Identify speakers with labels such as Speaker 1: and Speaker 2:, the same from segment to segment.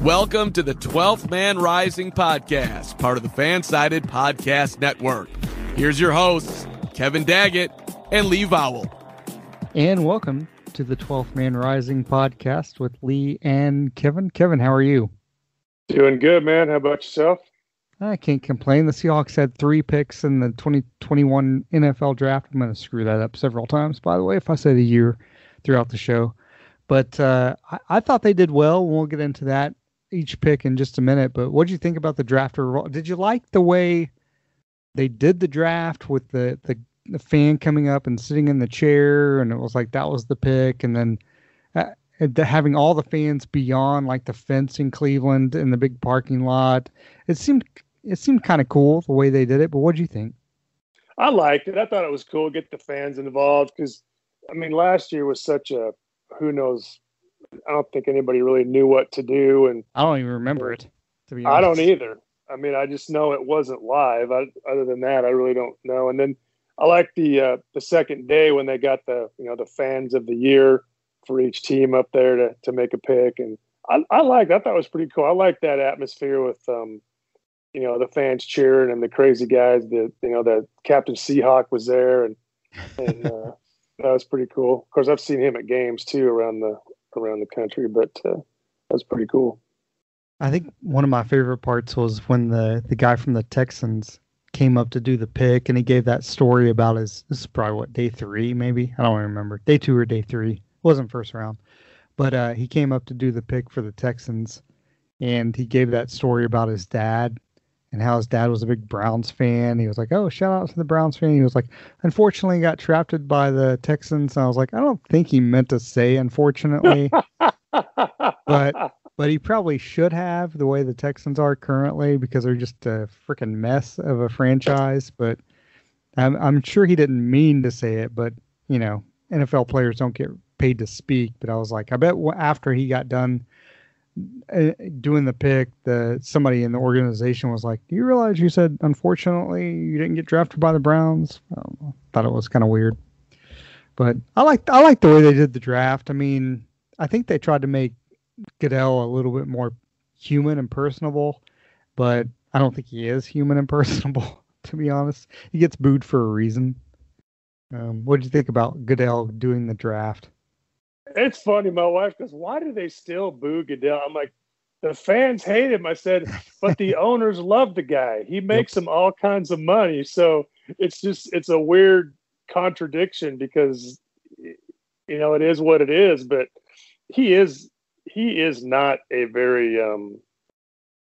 Speaker 1: Welcome to the 12th Man Rising podcast, part of the Fansided Podcast Network. Here's your hosts, Kevin Daggett and Lee Vowell.
Speaker 2: And welcome to the 12th Man Rising podcast with Lee and Kevin. Kevin, how are you?
Speaker 3: Doing good, man. How about yourself?
Speaker 2: I can't complain. The Seahawks had three picks in the 2021 NFL draft. I'm going to screw that up several times, by the way, if I say the year throughout the show. But uh, I, I, thought they did well. We'll get into that each pick in just a minute. But what did you think about the draft? Did you like the way they did the draft with the, the, the fan coming up and sitting in the chair, and it was like that was the pick, and then uh, having all the fans beyond like the fence in Cleveland in the big parking lot. It seemed it seemed kind of cool the way they did it. But what do you think?
Speaker 3: I liked it. I thought it was cool. To get the fans involved because I mean, last year was such a who knows. I don't think anybody really knew what to do, and
Speaker 2: I don't even remember it. To be
Speaker 3: honest. I don't either. I mean, I just know it wasn't live. I, other than that, I really don't know. And then I like the uh, the second day when they got the you know the fans of the year for each team up there to to make a pick, and I, I like I thought it was pretty cool. I like that atmosphere with um, you know the fans cheering and the crazy guys. The you know the Captain Seahawk was there, and and uh, that was pretty cool. Of course, I've seen him at games too around the around the country, but uh, that's pretty cool.
Speaker 2: I think one of my favorite parts was when the the guy from the Texans came up to do the pick, and he gave that story about his. This is probably what day three, maybe I don't remember day two or day three. It wasn't first round, but uh, he came up to do the pick for the Texans, and he gave that story about his dad and how his dad was a big Browns fan. He was like, "Oh, shout out to the Browns fan." He was like, "Unfortunately, got drafted by the Texans." And I was like, "I don't think he meant to say unfortunately," but but he probably should have the way the Texans are currently because they're just a freaking mess of a franchise. But I'm I'm sure he didn't mean to say it, but you know, NFL players don't get paid to speak. But I was like, I bet after he got done doing the pick, the somebody in the organization was like, "Do you realize you said unfortunately you didn't get drafted by the Browns?" I thought it was kind of weird, but I like I like the way they did the draft. I mean, I think they tried to make Goodell a little bit more human and personable, but I don't think he is human and personable. To be honest, he gets booed for a reason. Um, what did you think about Goodell doing the draft?
Speaker 3: It's funny. My wife goes, "Why do they still boo Goodell?" I'm like, "The fans hate him." I said, "But the owners love the guy. He makes yep. them all kinds of money." So it's just it's a weird contradiction because you know it is what it is. But he is he is not a very um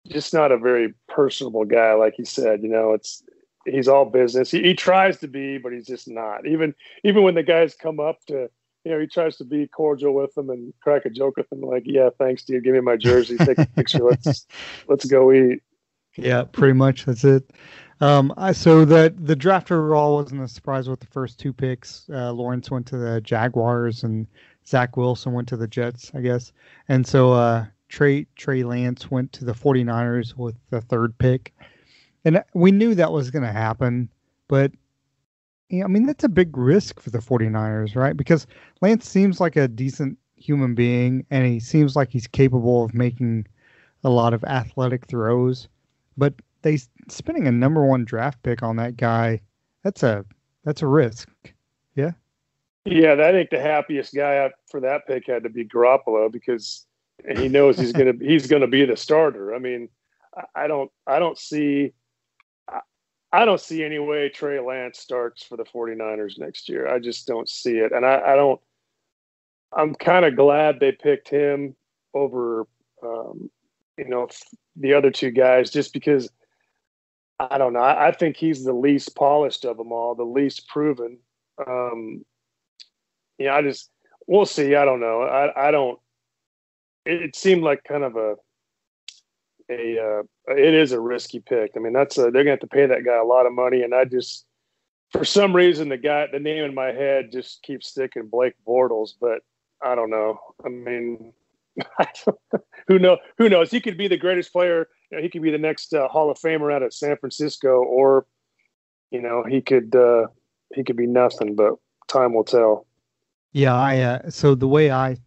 Speaker 3: just not a very personable guy like he said you know it's he's all business he, he tries to be but he's just not even even when the guys come up to you know, he tries to be cordial with them and crack a joke with them, like, "Yeah, thanks, dude. Give me my jersey. Take a picture. Let's let's go eat."
Speaker 2: Yeah, pretty much. That's it. Um, I, so the the draft overall wasn't a surprise with the first two picks. Uh, Lawrence went to the Jaguars and Zach Wilson went to the Jets, I guess. And so uh, Trey Trey Lance went to the 49ers with the third pick. And we knew that was going to happen, but I mean, that's a big risk for the 49ers, right? Because Lance seems like a decent human being and he seems like he's capable of making a lot of athletic throws. But they spending a number one draft pick on that guy, that's a that's a risk. Yeah.
Speaker 3: Yeah, that ain't the happiest guy for that pick had to be Garoppolo because he knows he's gonna he's gonna be the starter. I mean, I don't I don't see I don't see any way Trey Lance starts for the 49ers next year. I just don't see it. And I, I don't, I'm kind of glad they picked him over, um, you know, the other two guys just because I don't know. I, I, think he's the least polished of them all, the least proven. Um, yeah, I just, we'll see. I don't know. I, I don't, it, it seemed like kind of a, a uh, it is a risky pick. I mean, that's a, they're going to have to pay that guy a lot of money, and I just for some reason the guy the name in my head just keeps sticking Blake Bortles, but I don't know. I mean, who know who knows? He could be the greatest player. You know, he could be the next uh, Hall of Famer out of San Francisco, or you know, he could uh, he could be nothing. But time will tell.
Speaker 2: Yeah, I uh, so the way I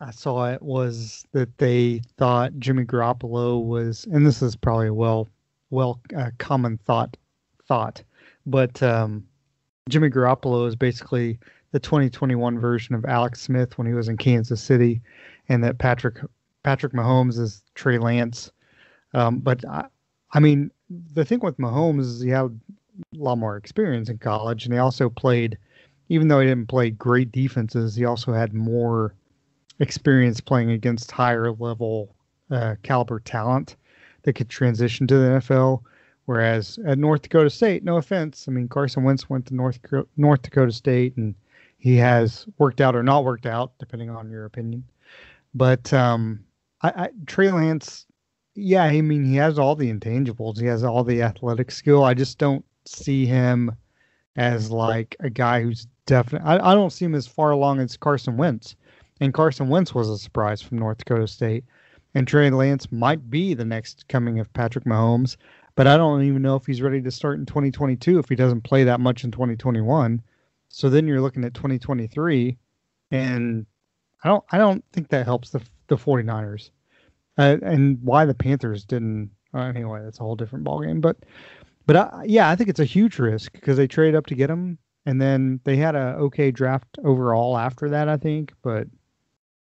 Speaker 2: I saw it was that they thought Jimmy Garoppolo was, and this is probably a well well uh, common thought thought, but um, Jimmy Garoppolo is basically the 2021 version of Alex Smith when he was in Kansas City, and that Patrick Patrick Mahomes is Trey Lance. Um, but I, I mean, the thing with Mahomes is he had a lot more experience in college, and he also played, even though he didn't play great defenses, he also had more experience playing against higher level uh, caliber talent that could transition to the NFL. Whereas at North Dakota State, no offense, I mean Carson Wentz went to North North Dakota State and he has worked out or not worked out, depending on your opinion. But um, I, I, Trey Lance, yeah, I mean he has all the intangibles, he has all the athletic skill. I just don't see him as like a guy who's definitely. I, I don't see him as far along as Carson Wentz. And Carson Wentz was a surprise from North Dakota State. And Trey Lance might be the next coming of Patrick Mahomes, but I don't even know if he's ready to start in 2022 if he doesn't play that much in 2021. So then you're looking at 2023, and I don't I don't think that helps the the 49ers. Uh, and why the Panthers didn't uh, anyway, that's a whole different ballgame. But but uh, yeah, I think it's a huge risk because they trade up to get him, and then they had a okay draft overall after that, I think. But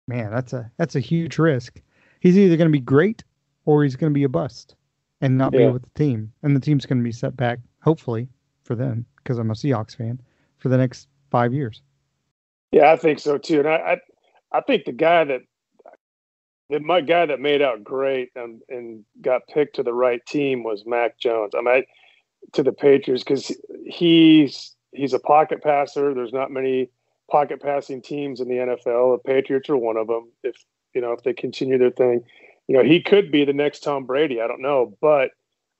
Speaker 2: man, that's a that's a huge risk. He's either going to be great or he's going to be a bust and not yeah. be with the team, and the team's going to be set back, hopefully for them, because I'm a Seahawks fan, for the next five years.
Speaker 3: Yeah, I think so too, and I I, I think the guy that the, my guy that made out great and, and got picked to the right team was Mac Jones. I mean, to the Patriots because he's he's a pocket passer. There's not many pocket passing teams in the NFL. The Patriots are one of them. If you know if they continue their thing, you know he could be the next Tom Brady. I don't know, but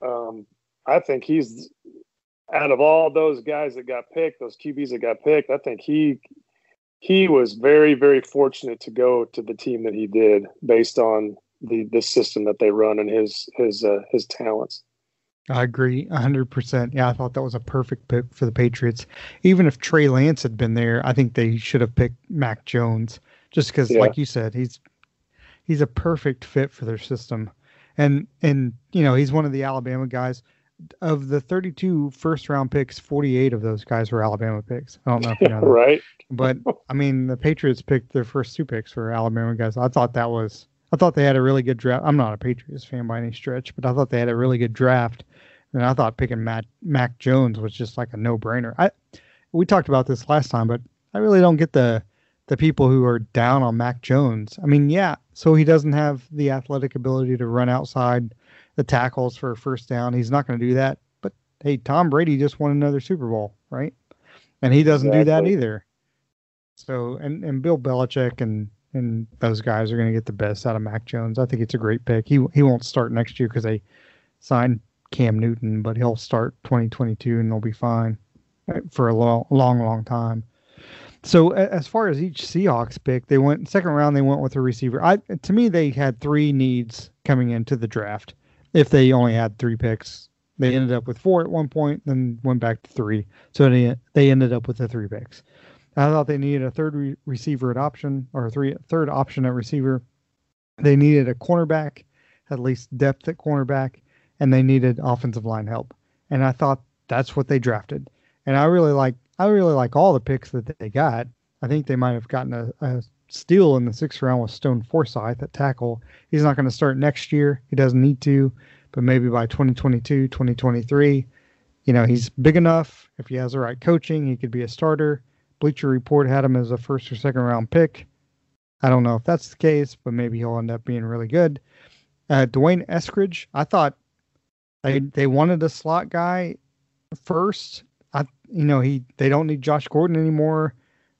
Speaker 3: um, I think he's out of all those guys that got picked, those QBs that got picked. I think he he was very very fortunate to go to the team that he did based on the the system that they run and his his uh, his talents.
Speaker 2: I agree 100%. Yeah, I thought that was a perfect pick for the Patriots. Even if Trey Lance had been there, I think they should have picked Mac Jones just because, yeah. like you said, he's he's a perfect fit for their system. And, and you know, he's one of the Alabama guys. Of the 32 first round picks, 48 of those guys were Alabama picks. I don't know if you know that.
Speaker 3: right.
Speaker 2: But, I mean, the Patriots picked their first two picks for Alabama guys. I thought that was I thought they had a really good draft. I'm not a Patriots fan by any stretch, but I thought they had a really good draft. And I thought picking Matt Mac Jones was just like a no brainer. I we talked about this last time, but I really don't get the the people who are down on Mac Jones. I mean, yeah, so he doesn't have the athletic ability to run outside the tackles for a first down. He's not going to do that. But hey, Tom Brady just won another Super Bowl, right? And he doesn't exactly. do that either. So and and Bill Belichick and and those guys are going to get the best out of Mac Jones. I think it's a great pick. He he won't start next year because they signed Cam Newton, but he'll start 2022 and they'll be fine uh, for a long, long, long time. So as far as each Seahawks pick, they went second round. They went with a receiver. I to me they had three needs coming into the draft. If they only had three picks, they ended up with four at one point, then went back to three. So they they ended up with the three picks. I thought they needed a third re- receiver at option or a three third option at receiver. They needed a cornerback, at least depth at cornerback, and they needed offensive line help. And I thought that's what they drafted. And I really like I really like all the picks that they got. I think they might have gotten a, a steal in the sixth round with Stone Forsythe at tackle. He's not going to start next year. He doesn't need to, but maybe by 2022, 2023, you know, he's big enough. If he has the right coaching, he could be a starter. Bleacher Report had him as a first or second round pick. I don't know if that's the case, but maybe he'll end up being really good. Uh, D'Wayne Eskridge, I thought they they wanted a slot guy first. I you know he they don't need Josh Gordon anymore.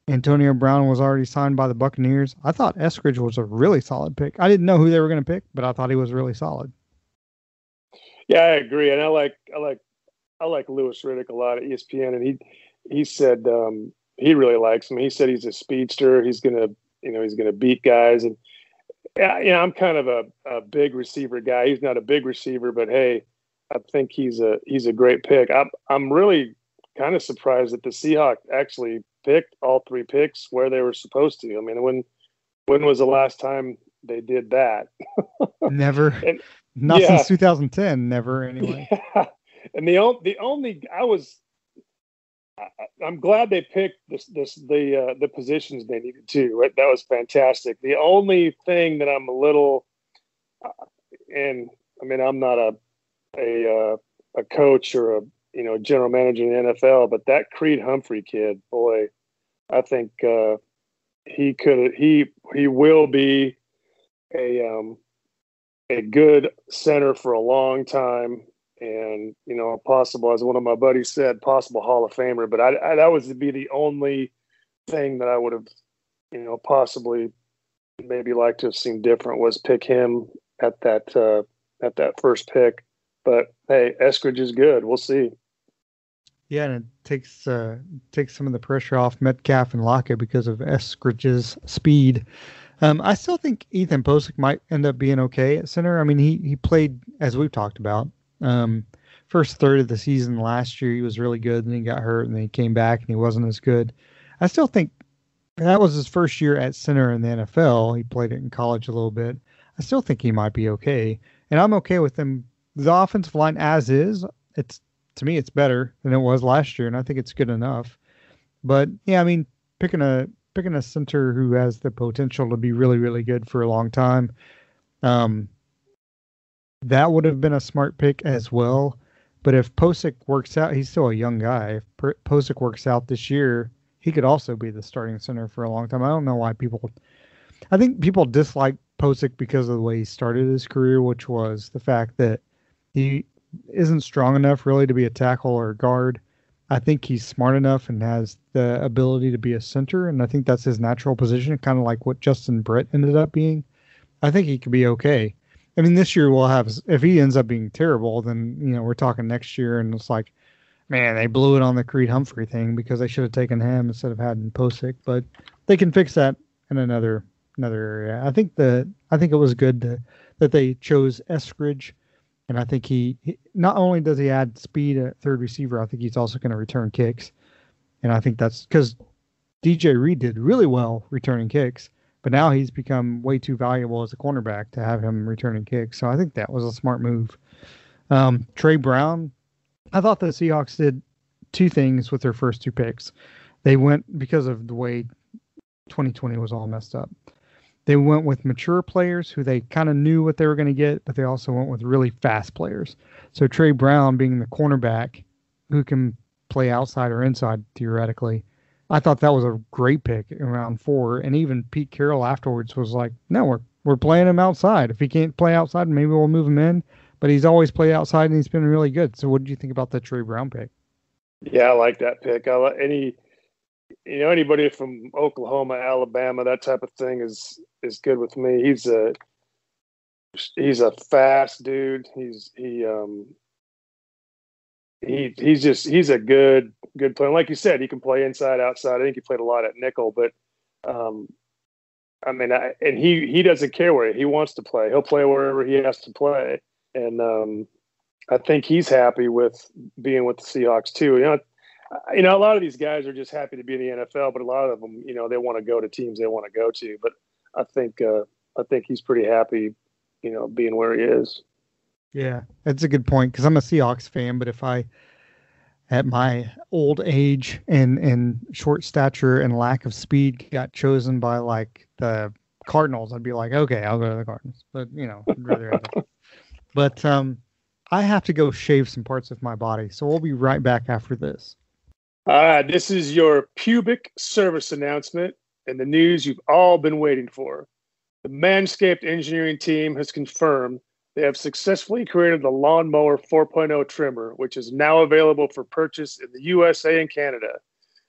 Speaker 2: Antonio Brown was already signed by the Buccaneers. I thought Eskridge was a really solid pick. I didn't know who they were going to pick, but I thought he was really solid.
Speaker 3: Yeah, I agree, and I like I like I like Louis Riddick a lot at ESPN, and he he said um, he really likes him. He said he's a speedster. He's gonna you know he's gonna beat guys, and yeah, you know I'm kind of a, a big receiver guy. He's not a big receiver, but hey, I think he's a he's a great pick. I'm I'm really kind of surprised that the Seahawks actually picked all three picks where they were supposed to. I mean, when when was the last time they did that?
Speaker 2: Never. and, Not yeah. since 2010. Never anyway.
Speaker 3: Yeah. And the only the only I was I, am glad they picked this this the uh, the positions they needed to. That was fantastic. The only thing that I'm a little uh, and I mean I'm not a a uh, a coach or a you know general manager in the NFL, but that Creed Humphrey kid, boy, I think uh, he could he he will be a um, a good center for a long time, and you know possible as one of my buddies said, possible Hall of Famer. But I, I that would be the only thing that I would have you know possibly maybe like to have seen different was pick him at that uh, at that first pick. But hey, Eskridge is good. We'll see.
Speaker 2: Yeah, and it takes uh, takes some of the pressure off Metcalf and Lockett because of Eskridge's speed. Um, I still think Ethan Pocic might end up being okay at center. I mean, he he played as we've talked about. Um, first third of the season last year, he was really good. Then he got hurt, and then he came back, and he wasn't as good. I still think that was his first year at center in the NFL. He played it in college a little bit. I still think he might be okay, and I'm okay with him. The offensive line as is, it's to me it's better than it was last year, and I think it's good enough. But yeah, I mean, picking a picking a center who has the potential to be really really good for a long time, um, that would have been a smart pick as well. But if Pocic works out, he's still a young guy. If Pocic works out this year, he could also be the starting center for a long time. I don't know why people. I think people dislike Pocic because of the way he started his career, which was the fact that he isn't strong enough really to be a tackle or a guard. I think he's smart enough and has the ability to be a center, and I think that's his natural position, kind of like what Justin Britt ended up being. I think he could be okay. I mean, this year we'll have if he ends up being terrible, then you know we're talking next year, and it's like, man, they blew it on the Creed Humphrey thing because they should have taken him instead of having Pocic. But they can fix that in another another area. I think the I think it was good to, that they chose Eskridge and I think he, he, not only does he add speed at third receiver, I think he's also going to return kicks, and I think that's because DJ Reed did really well returning kicks, but now he's become way too valuable as a cornerback to have him returning kicks. So I think that was a smart move. Um, Tre Brown, I thought the Seahawks did two things with their first two picks. They went because of the way 2020 was all messed up. They went with mature players who they kind of knew what they were going to get, but they also went with really fast players. So Tre Brown being the cornerback who can play outside or inside theoretically. I thought that was a great pick in round four. And even Pete Carroll afterwards was like, no, we're, we're playing him outside. If he can't play outside, maybe we'll move him in. But he's always played outside and he's been really good. So what did you think about the Tre Brown pick?
Speaker 3: Yeah, I like that pick. I like any you know anybody from Oklahoma, Alabama, that type of thing is is good with me. He's a he's a fast dude. He's he um he he's just he's a good good player. Like you said, he can play inside, outside. I think he played a lot at nickel, but um I mean, I, and he he doesn't care where he wants to play. He'll play wherever he has to play, and um, I think he's happy with being with the Seahawks too. You know, you know, a lot of these guys are just happy to be in the NFL, but a lot of them, you know, they want to go to teams they want to go to. But I think, uh, I think he's pretty happy, you know, being where he is.
Speaker 2: Yeah, that's a good point because I'm a Seahawks fan. But if I, at my old age and and short stature and lack of speed, got chosen by like the Cardinals, I'd be like, okay, I'll go to the Cardinals. But you know, I'd rather have it. But um, I have to go shave some parts of my body, so we'll be right back after this.
Speaker 3: All right, this is your pubic service announcement and the news you've all been waiting for. The Manscaped engineering team has confirmed they have successfully created the Lawnmower 4.0 trimmer, which is now available for purchase in the USA and Canada.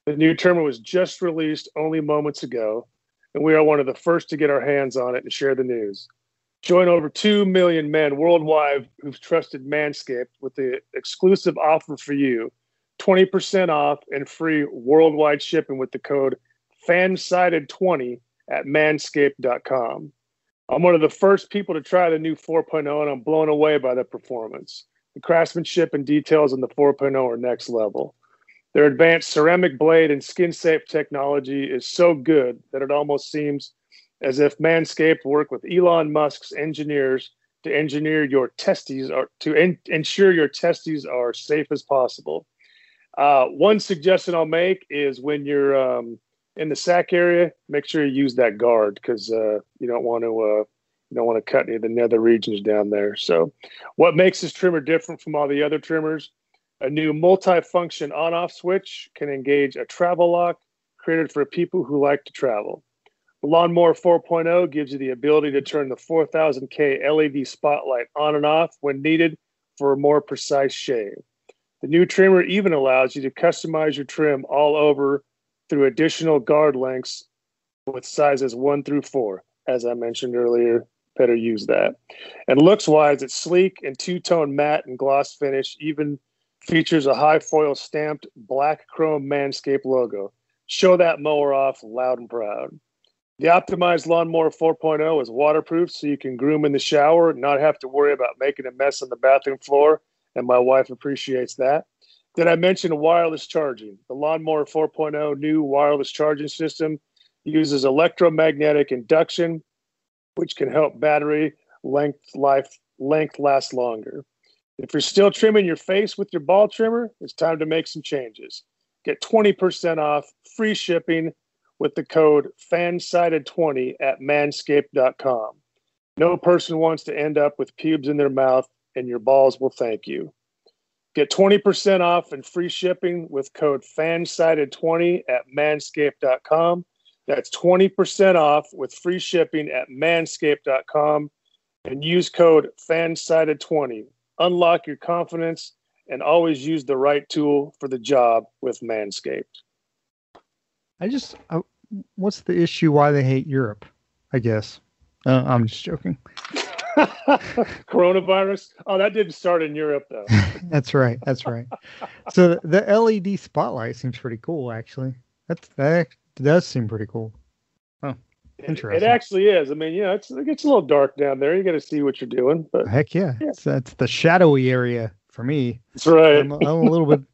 Speaker 3: The new trimmer was just released only moments ago, and we are one of the first to get our hands on it and share the news. Join over 2 million men worldwide who've trusted Manscaped with the exclusive offer for you 20% off and free worldwide shipping with the code FANSIDED20 at manscaped.com. I'm one of the first people to try the new 4.0, and I'm blown away by the performance. The craftsmanship and details in the 4.0 are next level. Their advanced ceramic blade and skin safe technology is so good that it almost seems as if Manscaped worked with Elon Musk's engineers to engineer your testes or to en- ensure your testes are safe as possible. Uh, one suggestion I'll make is when you're um, in the sack area, make sure you use that guard because uh, you don't want to uh, you don't want to cut any of the nether regions down there. So, what makes this trimmer different from all the other trimmers? A new multi-function on-off switch can engage a travel lock created for people who like to travel. The Lawnmower 4.0 gives you the ability to turn the 4000K LED spotlight on and off when needed for a more precise shave. The new trimmer even allows you to customize your trim all over through additional guard lengths with sizes one through four. As I mentioned earlier, better use that. And looks wise, it's sleek and two tone matte and gloss finish, even features a high foil stamped black chrome Manscaped logo. Show that mower off loud and proud. The optimized lawnmower 4.0 is waterproof, so you can groom in the shower and not have to worry about making a mess on the bathroom floor. And my wife appreciates that. Did I mention wireless charging? The Lawnmower 4.0 new wireless charging system uses electromagnetic induction, which can help battery length life length last longer. If you're still trimming your face with your ball trimmer, it's time to make some changes. Get 20% off, free shipping with the code FANSIDED20 at manscaped.com. No person wants to end up with pubes in their mouth, and your balls will thank you. Get 20% off and free shipping with code FANSIDED20 at manscaped.com. That's 20% off with free shipping at manscaped.com and use code FANSIDED20. Unlock your confidence and always use the right tool for the job with Manscaped.
Speaker 2: I just, what's the issue? Why they hate Europe? I guess. Uh, I'm just joking.
Speaker 3: Coronavirus. Oh, that didn't start in Europe though.
Speaker 2: that's right. That's right. So the, the LED spotlight seems pretty cool, actually. That's that does seem pretty cool. Oh, interesting.
Speaker 3: It, it actually is. I mean, yeah, it's it gets a little dark down there. You got to see what you're doing. But
Speaker 2: heck yeah, yeah. It's, that's the shadowy area for me.
Speaker 3: That's right.
Speaker 2: I'm, I'm a little bit.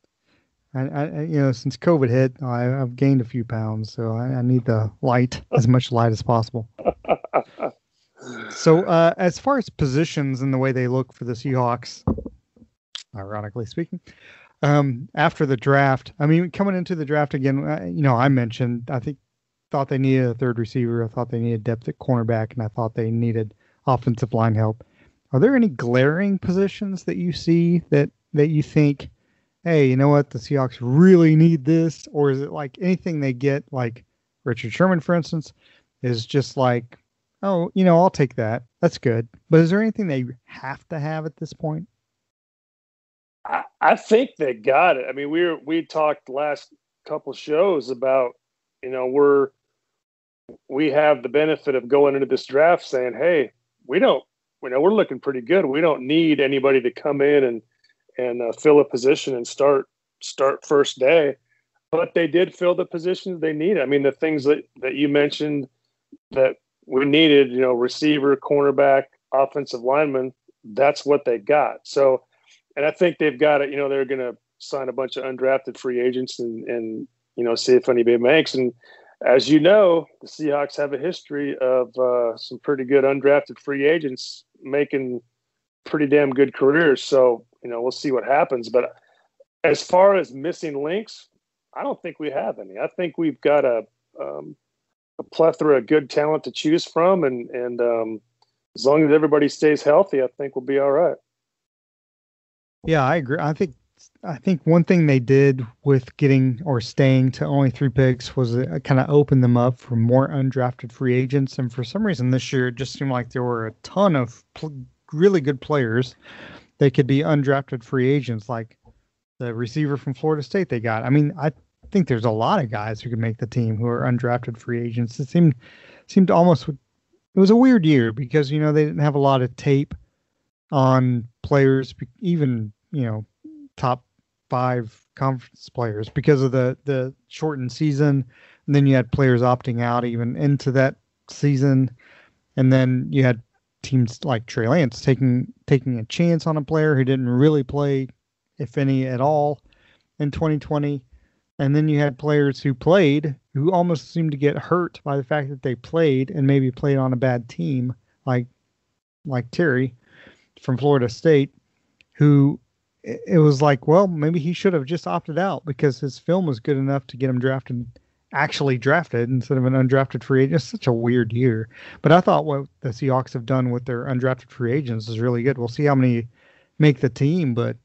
Speaker 2: I, I, you know, since COVID hit, I, have gained a few pounds, so I, I need the light, as much light as possible. so, uh, as far as positions and the way they look for the Seahawks, ironically speaking, um, after the draft, I mean, coming into the draft again, uh, you know, I mentioned I think thought they needed a third receiver, I thought they needed depth at cornerback, and I thought they needed offensive line help. Are there any glaring positions that you see that that you think? hey, you know what? The Seahawks really need this? Or is it like anything they get, like Richard Sherman, for instance, is just like, oh, you know, I'll take that. That's good. But is there anything they have to have at this point?
Speaker 3: I, I think they got it. I mean, we we talked last couple shows about, you know, we're, we have the benefit of going into this draft saying, hey, we don't, you know, we're looking pretty good. We don't need anybody to come in and, and uh, fill a position and start start first day. But they did fill the positions they needed. I mean, the things that, that you mentioned that we needed, you know, receiver, cornerback, offensive lineman, that's what they got. So, and I think they've got it, you know, they're going to sign a bunch of undrafted free agents and, and, you know, see if anybody makes. And as you know, the Seahawks have a history of uh, some pretty good undrafted free agents making pretty damn good careers. So you know, we'll see what happens. But as far as missing links, I don't think we have any. I think we've got a um, a plethora of good talent to choose from, and and um, as long as everybody stays healthy, I think we'll be all right.
Speaker 2: Yeah, I agree. I think I think one thing they did with getting or staying to only three picks was kind of opened them up for more undrafted free agents. And for some reason this year, it just seemed like there were a ton of pl- really good players they could be undrafted free agents like the receiver from Florida State they got. I mean, I think there's a lot of guys who could make the team who are undrafted free agents. It seemed seemed almost it was a weird year because you know they didn't have a lot of tape on players, even you know top five conference players because of the the shortened season. And then you had players opting out even into that season, and then you had teams like Trey Lance taking taking a chance on a player who didn't really play, if any at all, in 2020. And then you had players who played who almost seemed to get hurt by the fact that they played and maybe played on a bad team, like like Terry from Florida State, who it was like, well, maybe he should have just opted out because his film was good enough to get him drafted, actually drafted instead of an undrafted free agent. It's such a weird year. But I thought what the Seahawks have done with their undrafted free agents is really good. We'll see how many make the team, but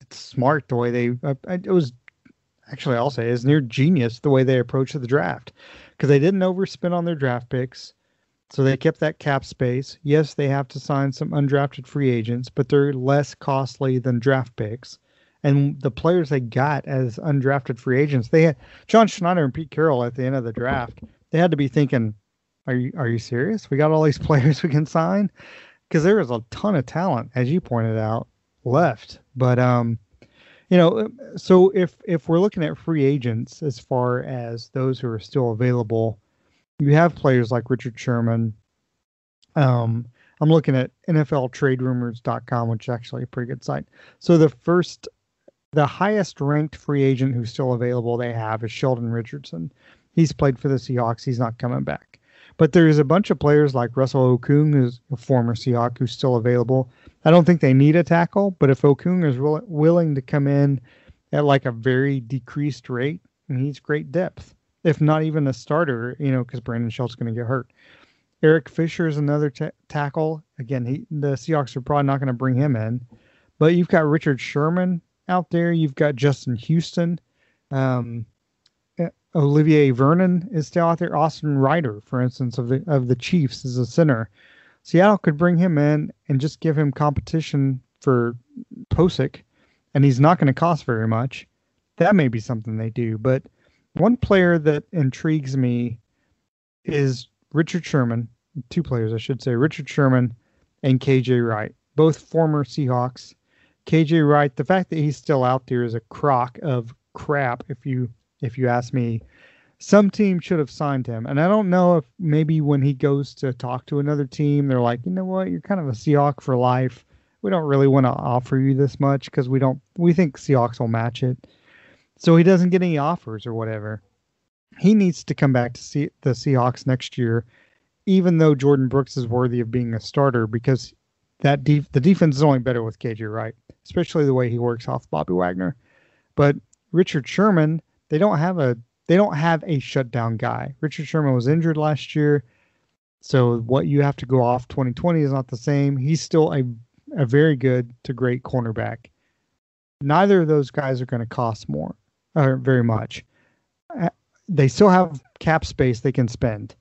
Speaker 2: it's smart the way they. Uh, it was actually I'll say is near genius the way they approached the draft because they didn't overspend on their draft picks. So they kept that cap space. Yes, they have to sign some undrafted free agents, but they're less costly than draft picks. And the players they got as undrafted free agents, they had John Schneider and Pete Carroll at the end of the draft. They had to be thinking, "Are you are you serious? We got all these players we can sign?" Because there was a ton of talent, as you pointed out, left. But um, you know, so if if we're looking at free agents as far as those who are still available, you have players like Richard Sherman. Um, I'm looking at NFLTradeRumors.com, which is actually a pretty good site. So the first, the highest ranked free agent who's still available they have is Sheldon Richardson. He's played for the Seahawks. He's not coming back. But there's a bunch of players like Russell Okung, who's a former Seahawk, who's still available. I don't think they need a tackle, but if Okung is will, willing to come in at like a very decreased rate, he's great depth, if not even a starter, you know, because Brandon Shell's going to get hurt. Eric Fisher is another t- tackle. Again, he, the Seahawks are probably not going to bring him in, but you've got Richard Sherman out there. You've got Justin Houston. Um, Olivier Vernon is still out there. Austin Reiter, for instance, of the of the Chiefs, is a center. Seattle could bring him in and just give him competition for Pocic, and he's not going to cost very much. That may be something they do. But one player that intrigues me is Richard Sherman. Two players, I should say, Richard Sherman and KJ Wright, both former Seahawks. KJ Wright, the fact that he's still out there is a crock of crap, if you if you ask me. Some team should have signed him. And I don't know if maybe when he goes to talk to another team, they're like, you know what, you're kind of a Seahawk for life. We don't really want to offer you this much because we don't we think Seahawks will match it. So he doesn't get any offers or whatever. He needs to come back to see the Seahawks next year, even though Jordyn Brooks is worthy of being a starter because that def- the defense is only better with KJ Wright, especially the way he works off Bobby Wagner. But Richard Sherman they don't have a they don't have a shutdown guy. Richard Sherman was injured last year, so what you have to go off 2020 is not the same. He's still a a very good to great cornerback. Neither of those guys are going to cost more or very much. Uh, they still have cap space they can spend.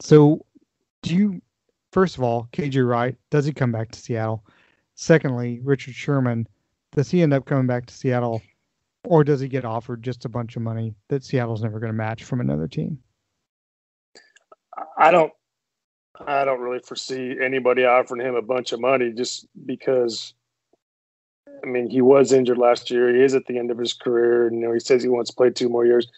Speaker 2: So, do you first of all, KJ Wright, does he come back to Seattle? Secondly, Richard Sherman, does he end up coming back to Seattle or does he get offered just a bunch of money that Seattle's never going to match from another team?
Speaker 3: I don't I don't really foresee anybody offering him a bunch of money just because I mean he was injured last year. He is at the end of his career and you know he says he wants to play two more years.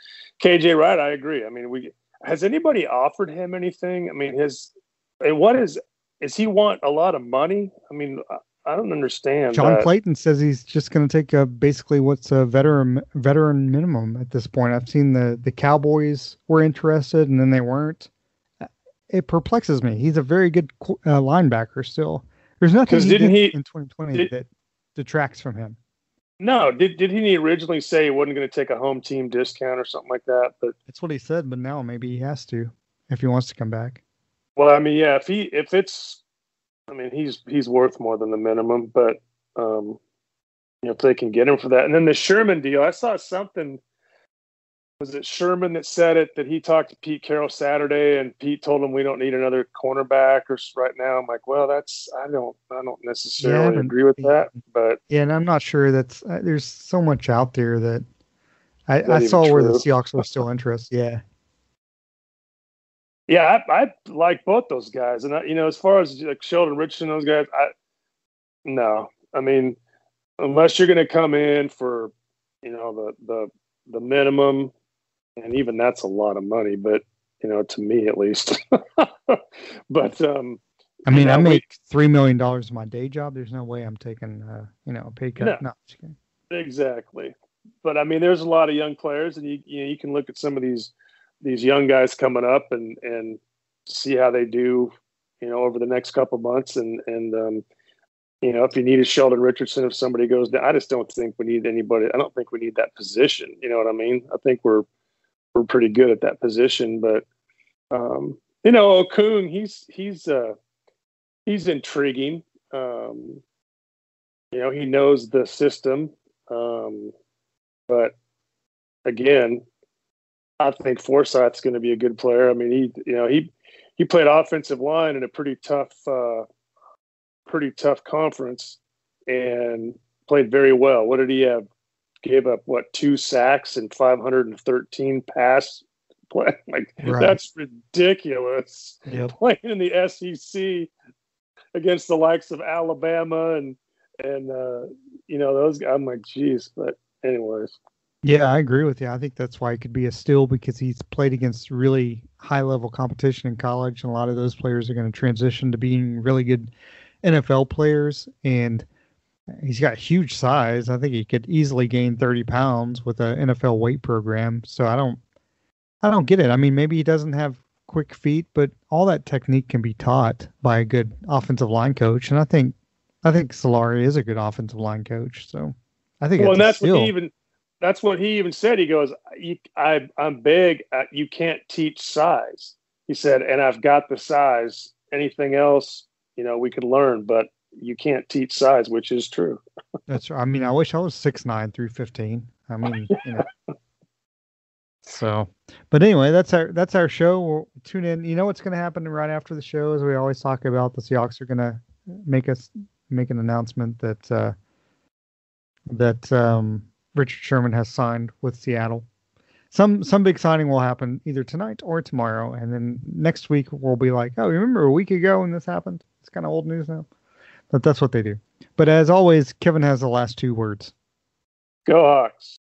Speaker 3: KJ Wright, I agree. I mean, we has anybody offered him anything? I mean, his what is is he want a lot of money? I mean, I don't understand.
Speaker 2: John
Speaker 3: that.
Speaker 2: Clayton says he's just going to take a, basically what's a veteran veteran minimum at this point. I've seen the the Cowboys were interested and then they weren't. It perplexes me. He's a very good uh, linebacker still. There's nothing he didn't he, in 2020 did, that detracts from him.
Speaker 3: No, did did he originally say he wasn't going to take a home team discount or something like that? But
Speaker 2: that's what he said. But now maybe he has to if he wants to come back.
Speaker 3: Well, I mean, yeah, if he if it's I mean, he's he's worth more than the minimum, but um, you know, if they can get him for that, and then the Sherman deal, I saw something. Was it Sherman that said it that he talked to Pete Carroll Saturday, and Pete told him we don't need another cornerback or right now? I'm like, well, that's I don't I don't necessarily yeah, agree with that, but
Speaker 2: yeah, and I'm not sure that's uh, there's so much out there that I, I saw where the Seahawks were still interested. Yeah,
Speaker 3: Yeah, I, I like both those guys, and I, you know, as far as like Sheldon Richardson, those guys, I no, I mean, unless you're going to come in for, you know, the the the minimum, and even that's a lot of money, but you know, to me at least. but um,
Speaker 2: I mean, I make three million dollars in my day job. There's no way I'm taking, uh, you know, a pay cut. No,
Speaker 3: no exactly. But I mean, there's a lot of young players, and you you know, you can look at some of these these young guys coming up and and see how they do, you know, over the next couple months, and and um, you know, if you need a Sheldon Richardson, if somebody goes down, I just don't think we need anybody. I don't think we need that position. You know what I mean? I think we're we're pretty good at that position, but um, you know, Okung, he's he's uh, he's intriguing. Um, you know, he knows the system, um, but again, I think Forsythe's going to be a good player. I mean, he you know he he played offensive line in a pretty tough. Uh, pretty tough conference and played very well. What did he have? Gave up what two sacks and 513 pass play. Like right. that's ridiculous. Yep. Playing in the SEC against the likes of Alabama and and uh, you know those. Guys, I'm like, geez. But anyways.
Speaker 2: Yeah, I agree with you. I think that's why he could be a steal because he's played against really high level competition in college, and a lot of those players are going to transition to being really good NFL players, and he's got huge size. I think he could easily gain 30 pounds with an NFL weight program. So I don't, I don't get it. I mean, maybe he doesn't have quick feet, but all that technique can be taught by a good offensive line coach. And I think, I think Solari is a good offensive line coach. So I think.
Speaker 3: Well, and that's what he even. That's what he even said. He goes, I, I'm big. Uh, you can't teach size. He said, and I've got the size. Anything else, you know we could learn but you can't teach size which is true
Speaker 2: that's right. i mean i wish i was six nine through 15 i mean you know so but anyway that's our that's our show we'll tune in you know what's going to happen right after the show as we always talk about the seahawks are going to make us make an announcement that uh that um richard sherman has signed with seattle some some big signing will happen either tonight or tomorrow and then next week we'll be like oh remember a week ago when this happened it's kind of old news now. But that's what they do. But as always, Kevin has the last two words.
Speaker 3: Go Hawks.